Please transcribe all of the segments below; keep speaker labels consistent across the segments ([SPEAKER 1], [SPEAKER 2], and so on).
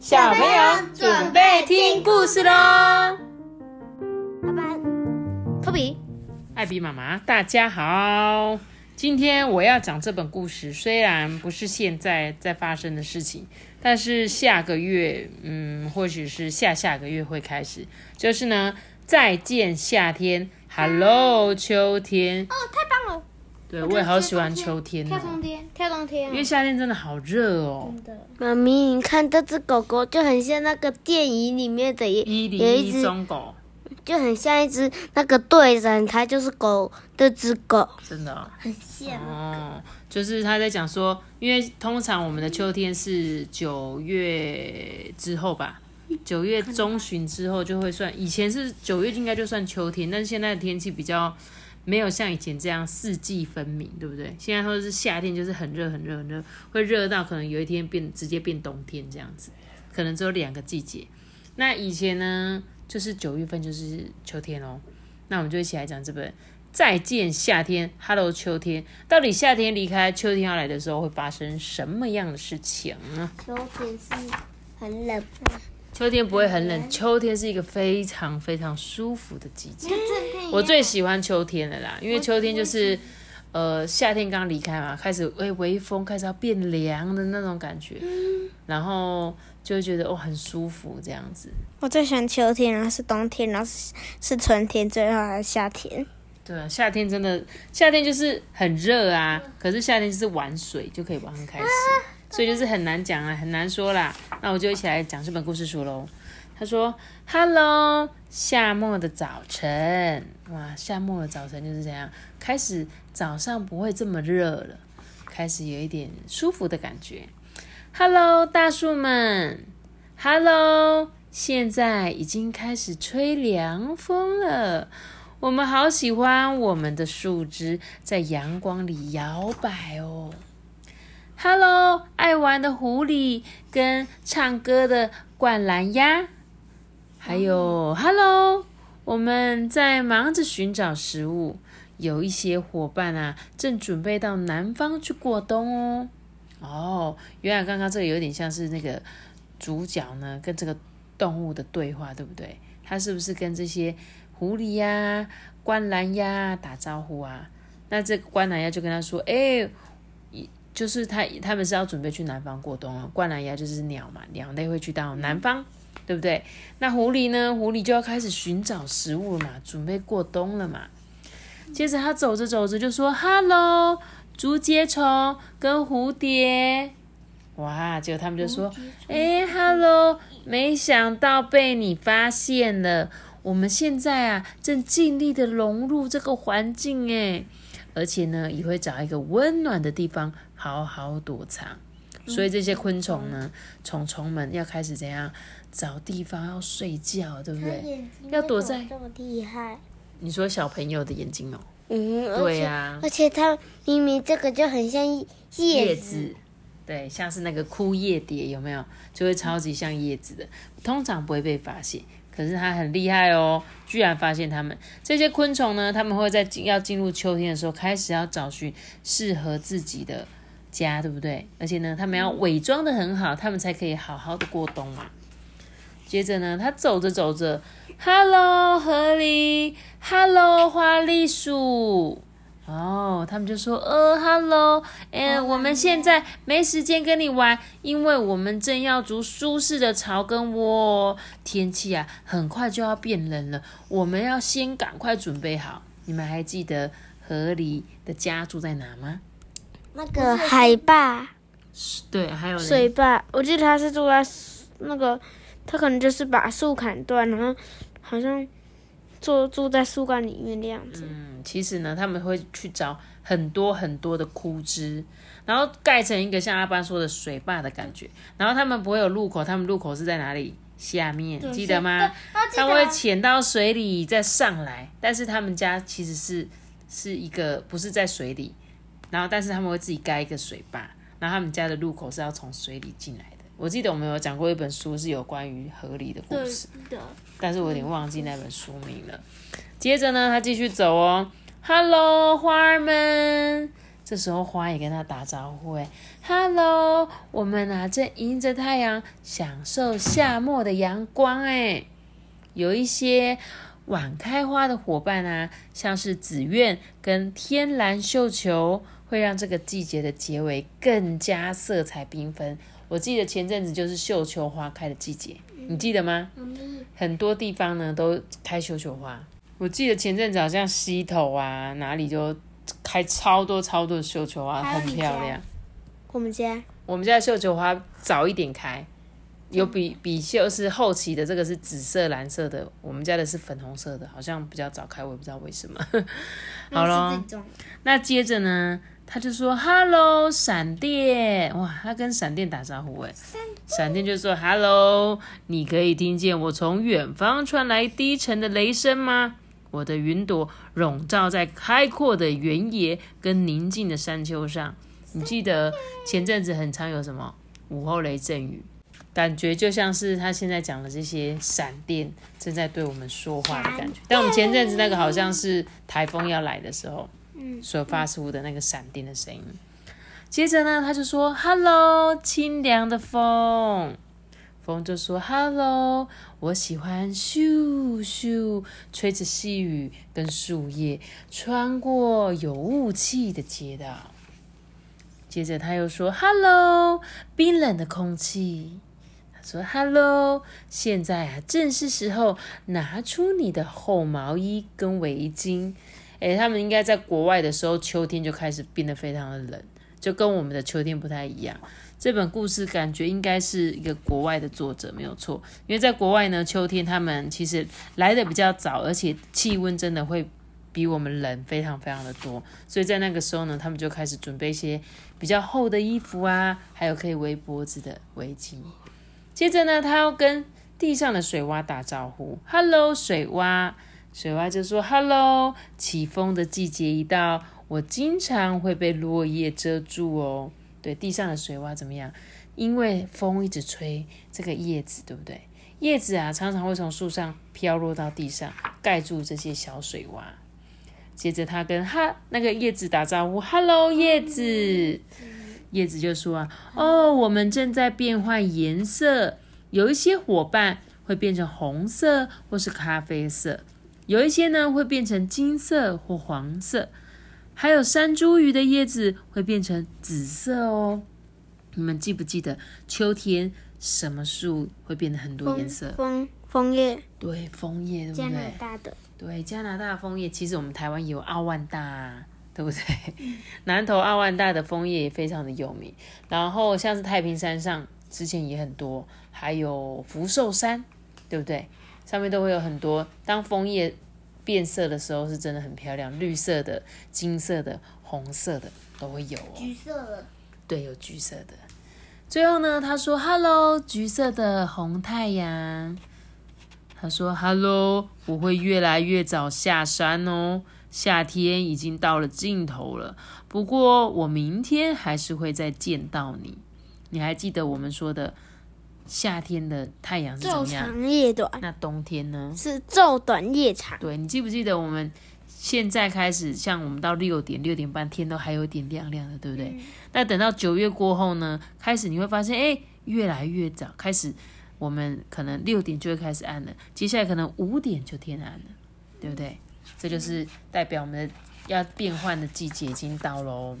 [SPEAKER 1] 小朋友准备听故事喽！
[SPEAKER 2] 拜拜，托比，
[SPEAKER 1] 艾比妈妈，大家好。今天我要讲这本故事，虽然不是现在在发生的事情，但是下个月，嗯，或许是下下个月会开始。就是呢，再见夏天，Hello 秋天。
[SPEAKER 2] 哦，太！
[SPEAKER 1] 对，我也好喜欢秋天
[SPEAKER 2] 跳冬天，跳冬天。
[SPEAKER 1] 因为夏天真的好热哦。
[SPEAKER 2] 真的。
[SPEAKER 3] 妈咪，你看这只狗狗就很像那个电影里面的一有一只，
[SPEAKER 1] 中狗，
[SPEAKER 3] 就很像一只那个队长，它就是狗这只狗，
[SPEAKER 1] 真的哦。
[SPEAKER 3] 很像。
[SPEAKER 1] 哦，就是他在讲说，因为通常我们的秋天是九月之后吧，九月中旬之后就会算，以前是九月应该就算秋天，但是现在的天气比较没有像以前这样四季分明，对不对？现在都是夏天，就是很热很热很热，会热到可能有一天变直接变冬天这样子，可能只有两个季节。那以前呢，就是九月份就是秋天哦。那我们就一起来讲这本《再见夏天》，Hello 秋天。到底夏天离开，秋天要来的时候会发生什么样的事情呢？
[SPEAKER 3] 秋天是很冷，
[SPEAKER 1] 秋天不会很冷，秋天是一个非常非常舒服的季节。我最喜欢秋天了啦，因为秋天就是呃夏天刚离开嘛，开始微微风开始要变凉的那种感觉，然后就会觉得哦很舒服这样子。
[SPEAKER 2] 我最喜欢秋天，然后是冬天，然后是是春天，最后还是夏天。
[SPEAKER 1] 对啊，夏天真的，夏天就是很热啊，可是夏天就是玩水就可以玩很开心，所以就是很难讲啊，很难说啦。那我就一起来讲这本故事书喽。他说：“Hello，夏末的早晨，哇，夏末的早晨就是这样，开始早上不会这么热了，开始有一点舒服的感觉。Hello，大树们，Hello，现在已经开始吹凉风了。”我们好喜欢我们的树枝在阳光里摇摆哦。Hello，爱玩的狐狸跟唱歌的灌篮鸭，还有 Hello，我们在忙着寻找食物。有一些伙伴啊，正准备到南方去过冬哦。哦，原来刚刚这个有点像是那个主角呢跟这个动物的对话，对不对？他是不是跟这些？狐狸呀、观澜呀打招呼啊，那这个观澜鸭就跟他说：“哎、就是他他们是要准备去南方过冬了。灌篮鸭就是鸟嘛，鸟类会去到南方，对不对？那狐狸呢？狐狸就要开始寻找食物了嘛，准备过冬了嘛。接着他走着走着就说：‘Hello，竹节虫跟蝴蝶。’哇，结果他们就说：‘哎、h e l l o 没想到被你发现了。’我们现在啊，正尽力的融入这个环境哎，而且呢，也会找一个温暖的地方好好躲藏。所以这些昆虫呢，虫虫们要开始怎样找地方要睡觉，对不对？要躲在
[SPEAKER 3] 这么厉害。
[SPEAKER 1] 你说小朋友的眼睛哦，
[SPEAKER 3] 嗯，
[SPEAKER 1] 对呀、
[SPEAKER 3] 而且它明明这个就很像叶子，
[SPEAKER 1] 对，像是那个枯叶蝶有没有？就会超级像叶子的，通常不会被发现。可是它很厉害哦，居然发现它们这些昆虫呢，它们会在进要进入秋天的时候，开始要找寻适合自己的家，对不对？而且呢，他们要伪装的很好，他们才可以好好的过冬嘛。接着呢，他走着走着，Hello 河狸，Hello 花栗鼠。哦，他们就说，呃，Hello，哎、我们现在没时间跟你玩，因为我们正要筑舒适的巢跟窝哦。天气啊，很快就要变冷了，我们要先赶快准备好。你们还记得河狸的家住在哪吗？
[SPEAKER 3] 那个海坝、
[SPEAKER 1] 对，还有
[SPEAKER 2] 水坝，我记得他是住在那个，他可能就是把树砍断，然后好像住住在树干里面的样子。
[SPEAKER 1] 嗯，其实呢，他们会去找很多很多的枯枝，然后盖成一个像阿班说的水坝的感觉。然后他们不会有入口，他们入口是在哪里？下面记得吗？他会潜到水里再上来，但是他们家其实是是一个不是在水里，然后但是他们会自己盖一个水坝，然后他们家的入口是要从水里进来的。我记得我们有讲过一本书是有关于河里的故事，
[SPEAKER 2] 的，
[SPEAKER 1] 但是我有点忘记那本书名了。接着呢，他继续走哦，Hello，花儿们，这时候花也跟他打招呼，哎，Hello，我们啊正迎着太阳享受夏末的阳光，哎，有一些晚开花的伙伴啊，像是紫苑跟天蓝绣球，会让这个季节的结尾更加色彩缤纷。我记得前阵子就是绣球花开的季节，你记得吗？很多地方呢都开绣球花。我记得前阵子好像溪头啊哪里就开超多超多的绣球花，很漂亮。
[SPEAKER 2] 我们家
[SPEAKER 1] 我们家的绣球花早一点开，有比比绣是后期的，这个是紫色蓝色的，我们家的是粉红色的，好像比较早开，我也不知道为什么。好了，那接着呢？他就说：“Hello，闪电！哇，他跟闪电打招呼哎，闪电就说：‘Hello，你可以听见我从远方传来低沉的雷声吗？我的云朵笼罩在开阔的原野跟宁静的山丘上。你记得前阵子很常有什么午后雷阵雨，感觉就像是他现在讲的这些闪电正在对我们说话的感觉。但我们前阵子那个好像是台风要来的时候。”所发出的那个闪电的声音。接着呢，他就说：“Hello，清凉的风。”风就说：“Hello，我喜欢咻咻吹着细雨跟树叶穿过有雾气的街道。”接着他又说：“Hello，冰冷的空气。”他说：“Hello，现在啊，正是时候拿出你的厚毛衣跟围巾。”诶，他们应该在国外的时候，秋天就开始变得非常的冷，就跟我们的秋天不太一样。这本故事感觉应该是一个国外的作者没有错，因为在国外呢，秋天他们其实来的比较早，而且气温真的会比我们冷非常非常的多，所以在那个时候呢，他们就开始准备一些比较厚的衣服啊，还有可以围脖子的围巾。接着呢，他要跟地上的水洼打招呼，Hello，水洼。水蛙就说：“Hello，起风的季节一到，我经常会被落叶遮住哦。对，地上的水洼怎么样？因为风一直吹这个叶子，对不对？叶子啊，常常会从树上飘落到地上，盖住这些小水洼。接着他跟哈那个叶子打招呼：Hello，叶子。叶子就说：啊，哦，我们正在变换颜色，有一些伙伴会变成红色或是咖啡色。”有一些呢会变成金色或黄色，还有山茱萸的叶子会变成紫色哦。你们记不记得秋天什么树会变得很多颜色？
[SPEAKER 2] 枫枫叶。
[SPEAKER 1] 对，枫叶，对不对？加
[SPEAKER 2] 拿大的。
[SPEAKER 1] 对，加拿大枫叶。其实我们台湾也有奥万大，对不对？南投奥万大的枫叶也非常的有名。然后像是太平山上之前也很多，还有福寿山，对不对？上面都会有很多，当枫叶变色的时候，是真的很漂亮，绿色的、金色的、红色的都会有哦。
[SPEAKER 3] 橘色的，
[SPEAKER 1] 对，有橘色的。最后呢，他说：“Hello，橘色的红太阳。”他说：“Hello，我会越来越早下山哦，夏天已经到了尽头了。不过我明天还是会再见到你。你还记得我们说的？”夏天的太阳是怎么样？
[SPEAKER 2] 昼长夜短。
[SPEAKER 1] 那冬天呢？
[SPEAKER 2] 是昼短夜长。
[SPEAKER 1] 对你记不记得我们现在开始，像我们到六点、六点半，天都还有点亮亮的，对不对？那等到九月过后呢，开始你会发现，哎，越来越早，开始我们可能六点就会开始暗了，接下来可能五点就天暗了，对不对？这就是代表我们的要变换的季节已经到喽。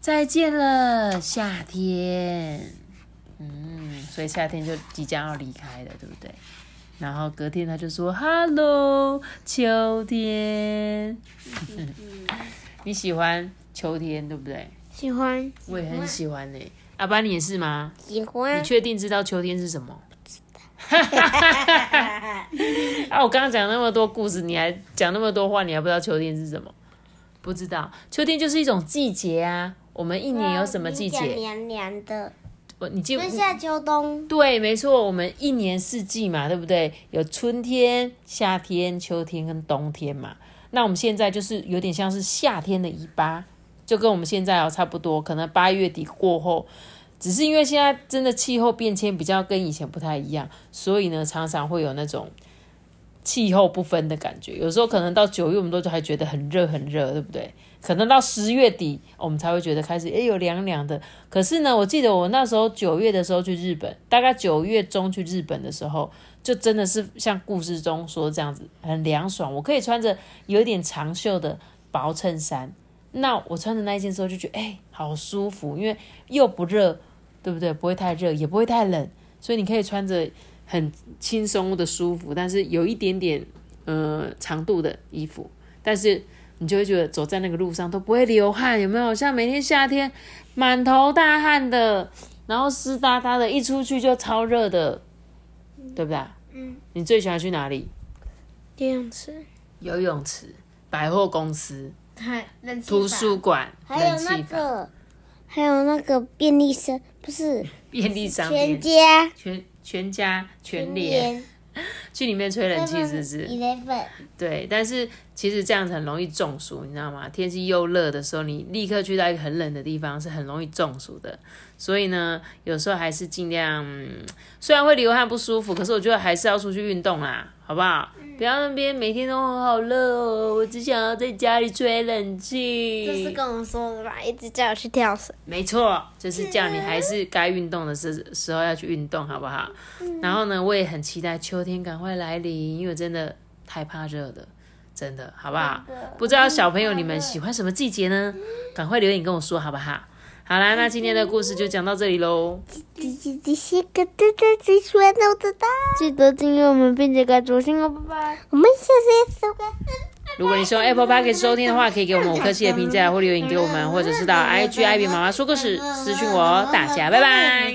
[SPEAKER 1] 再见了，夏天。嗯，所以夏天就即将要离开了，对不对？然后隔天他就说：“Hello，秋天。”你喜欢秋天对不对？
[SPEAKER 2] 喜欢，
[SPEAKER 1] 我也很喜欢呢。阿爸，你也是吗？
[SPEAKER 3] 喜欢。
[SPEAKER 1] 你确定知道秋天是什么？啊！我刚刚讲那么多故事，你还讲那么多话，你还不知道秋天是什么？不知道，秋天就是一种季节啊。我们一年有什么季节？
[SPEAKER 3] 凉凉的。
[SPEAKER 1] 你记
[SPEAKER 3] 春夏秋冬
[SPEAKER 1] 对，没错，我们一年四季嘛，对不对？有春天、夏天、秋天跟冬天嘛。那我们现在就是有点像是夏天的尾巴，就跟我们现在哦差不多。可能八月底过后，只是因为现在真的气候变迁比较跟以前不太一样，所以呢常常会有那种气候不分的感觉。有时候可能到九月，我们都还觉得很热很热，对不对？可能到十月底，我们才会觉得开始诶有凉凉的。可是呢，我记得我那时候九月的时候去日本，大概九月中去日本的时候，就真的是像故事中说这样子，很凉爽。我可以穿着有一点长袖的薄衬衫，那我穿着那一件时候就觉得哎好舒服，因为又不热，对不对？不会太热，也不会太冷，所以你可以穿着很轻松的舒服，但是有一点点呃长度的衣服，但是。你就会觉得走在那个路上都不会流汗，有没有？像每天夏天满头大汗的，然后湿哒哒的，一出去就超热的，对不对？嗯。你最喜欢去哪里？
[SPEAKER 2] 游泳池、
[SPEAKER 1] 游泳池、百货公司、
[SPEAKER 2] 还
[SPEAKER 1] 图书馆、
[SPEAKER 3] 还有那个，还有那个便利商，不是
[SPEAKER 1] 便利商
[SPEAKER 3] 全、家、
[SPEAKER 1] 全全家、全脸，去里面吹冷气是不是对，但是其实这样子很容易中暑，你知道吗？天气又热的时候，你立刻去到一个很冷的地方是很容易中暑的。所以呢，有时候还是尽量，嗯虽然会流汗不舒服，可是我觉得还是要出去运动啦，好不好？不要那边每天都很好热哦，我只想要在家里吹冷气。
[SPEAKER 2] 这是跟我说的吧？一直叫我去跳绳。
[SPEAKER 1] 没错，就是叫你还是该运动的时时候要去运动，好不好？然后呢，我也很期待秋天赶快来临，因为我真的太怕热了，真的，好不好？不知道小朋友你们喜欢什么季节呢？赶快留言跟我说，好不好？好啦，那今天的故事就讲到这里喽。
[SPEAKER 2] 记得订阅我们，并且关注新我，拜拜。
[SPEAKER 3] 我们下次再见。
[SPEAKER 1] 如果你是用 Apple Podcast 收听的话，可以给我们五颗星的评价或留言给我们，或者是到 IG 爱比妈妈说故事私信我。大家拜拜。